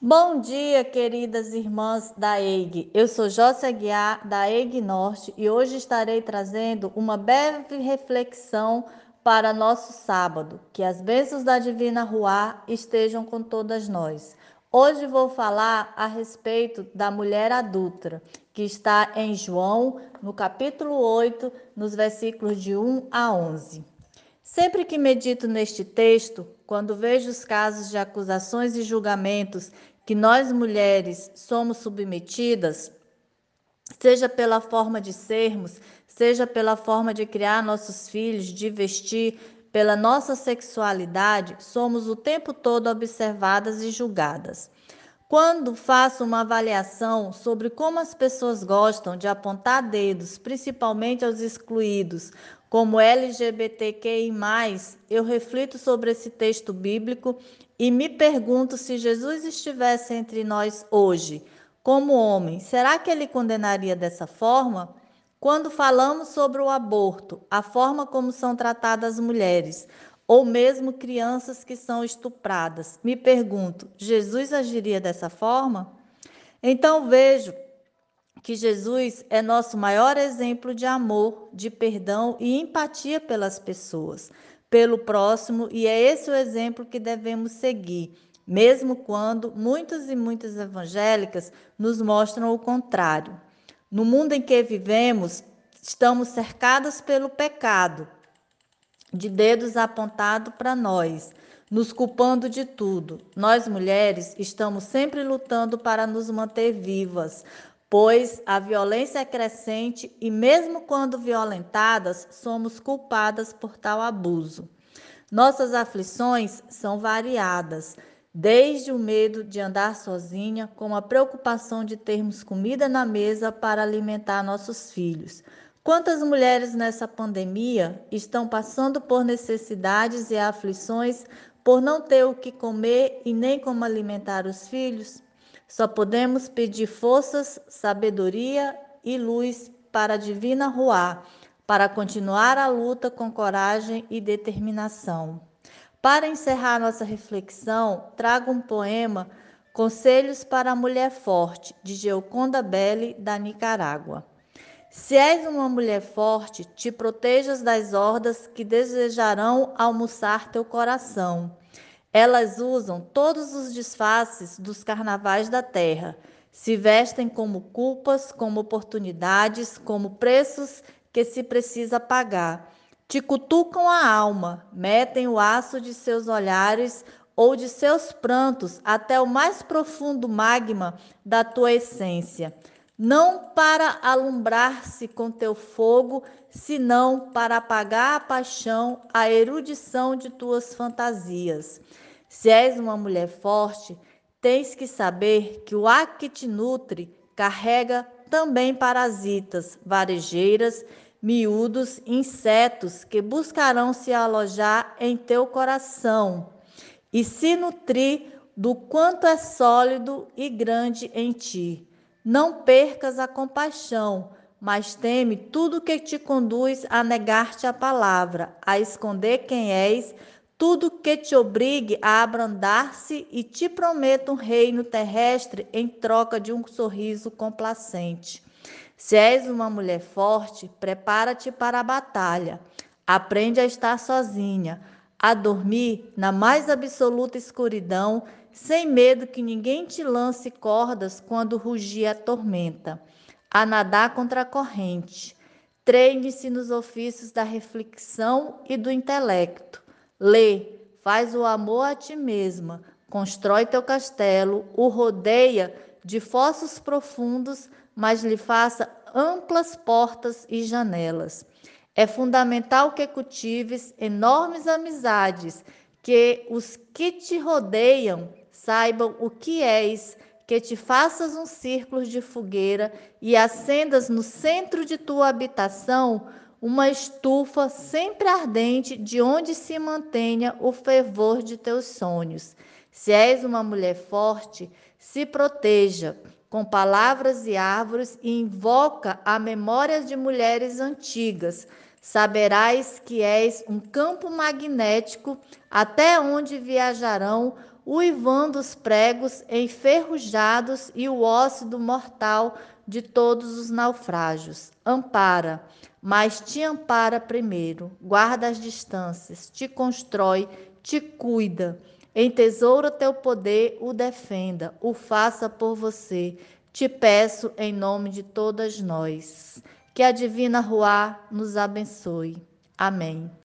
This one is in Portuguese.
Bom dia, queridas irmãs da EIG. Eu sou Jócia Guiar, da EIG Norte, e hoje estarei trazendo uma breve reflexão para nosso sábado. Que as bênçãos da Divina Ruá estejam com todas nós. Hoje vou falar a respeito da mulher adulta, que está em João, no capítulo 8, nos versículos de 1 a 11. Sempre que medito neste texto, quando vejo os casos de acusações e julgamentos que nós mulheres somos submetidas, seja pela forma de sermos, seja pela forma de criar nossos filhos, de vestir, pela nossa sexualidade, somos o tempo todo observadas e julgadas. Quando faço uma avaliação sobre como as pessoas gostam de apontar dedos, principalmente aos excluídos, como LGBTQI, eu reflito sobre esse texto bíblico e me pergunto se Jesus estivesse entre nós hoje, como homem, será que ele condenaria dessa forma? Quando falamos sobre o aborto, a forma como são tratadas as mulheres, ou mesmo crianças que são estupradas. Me pergunto, Jesus agiria dessa forma? Então vejo que Jesus é nosso maior exemplo de amor, de perdão e empatia pelas pessoas, pelo próximo, e é esse o exemplo que devemos seguir, mesmo quando muitas e muitas evangélicas nos mostram o contrário. No mundo em que vivemos, estamos cercados pelo pecado, de dedos apontados para nós, nos culpando de tudo. Nós mulheres estamos sempre lutando para nos manter vivas, pois a violência é crescente e, mesmo quando violentadas, somos culpadas por tal abuso. Nossas aflições são variadas, desde o medo de andar sozinha, como a preocupação de termos comida na mesa para alimentar nossos filhos Quantas mulheres nessa pandemia estão passando por necessidades e aflições por não ter o que comer e nem como alimentar os filhos? Só podemos pedir forças, sabedoria e luz para a divina Ruá, para continuar a luta com coragem e determinação. Para encerrar nossa reflexão, trago um poema Conselhos para a Mulher Forte, de Geoconda Belli, da Nicarágua. Se és uma mulher forte, te protejas das hordas que desejarão almoçar teu coração. Elas usam todos os disfarces dos carnavais da terra. Se vestem como culpas, como oportunidades, como preços que se precisa pagar. Te cutucam a alma, metem o aço de seus olhares ou de seus prantos até o mais profundo magma da tua essência não para alumbrar-se com teu fogo, senão para apagar a paixão, a erudição de tuas fantasias. Se és uma mulher forte, tens que saber que o ar que te nutre carrega também parasitas, varejeiras, miúdos, insetos que buscarão se alojar em teu coração e se nutrir do quanto é sólido e grande em ti. Não percas a compaixão, mas teme tudo que te conduz a negar-te a palavra, a esconder quem és, tudo que te obrigue a abrandar-se e te prometa um reino terrestre em troca de um sorriso complacente. Se és uma mulher forte, prepara-te para a batalha. Aprende a estar sozinha, a dormir na mais absoluta escuridão sem medo que ninguém te lance cordas quando rugir a tormenta, a nadar contra a corrente. Treine-se nos ofícios da reflexão e do intelecto. Lê, faz o amor a ti mesma, constrói teu castelo, o rodeia de fossos profundos, mas lhe faça amplas portas e janelas. É fundamental que cultives enormes amizades, que os que te rodeiam saibam o que és, que te faças um círculo de fogueira e acendas no centro de tua habitação uma estufa sempre ardente de onde se mantenha o fervor de teus sonhos. Se és uma mulher forte, se proteja com palavras e árvores e invoca a memória de mulheres antigas. Saberás que és um campo magnético até onde viajarão uivando os pregos enferrujados e o óxido mortal de todos os naufrágios. Ampara, mas te ampara primeiro, guarda as distâncias, te constrói, te cuida, entesoura teu poder, o defenda, o faça por você. Te peço em nome de todas nós. Que a divina Ruá nos abençoe. Amém.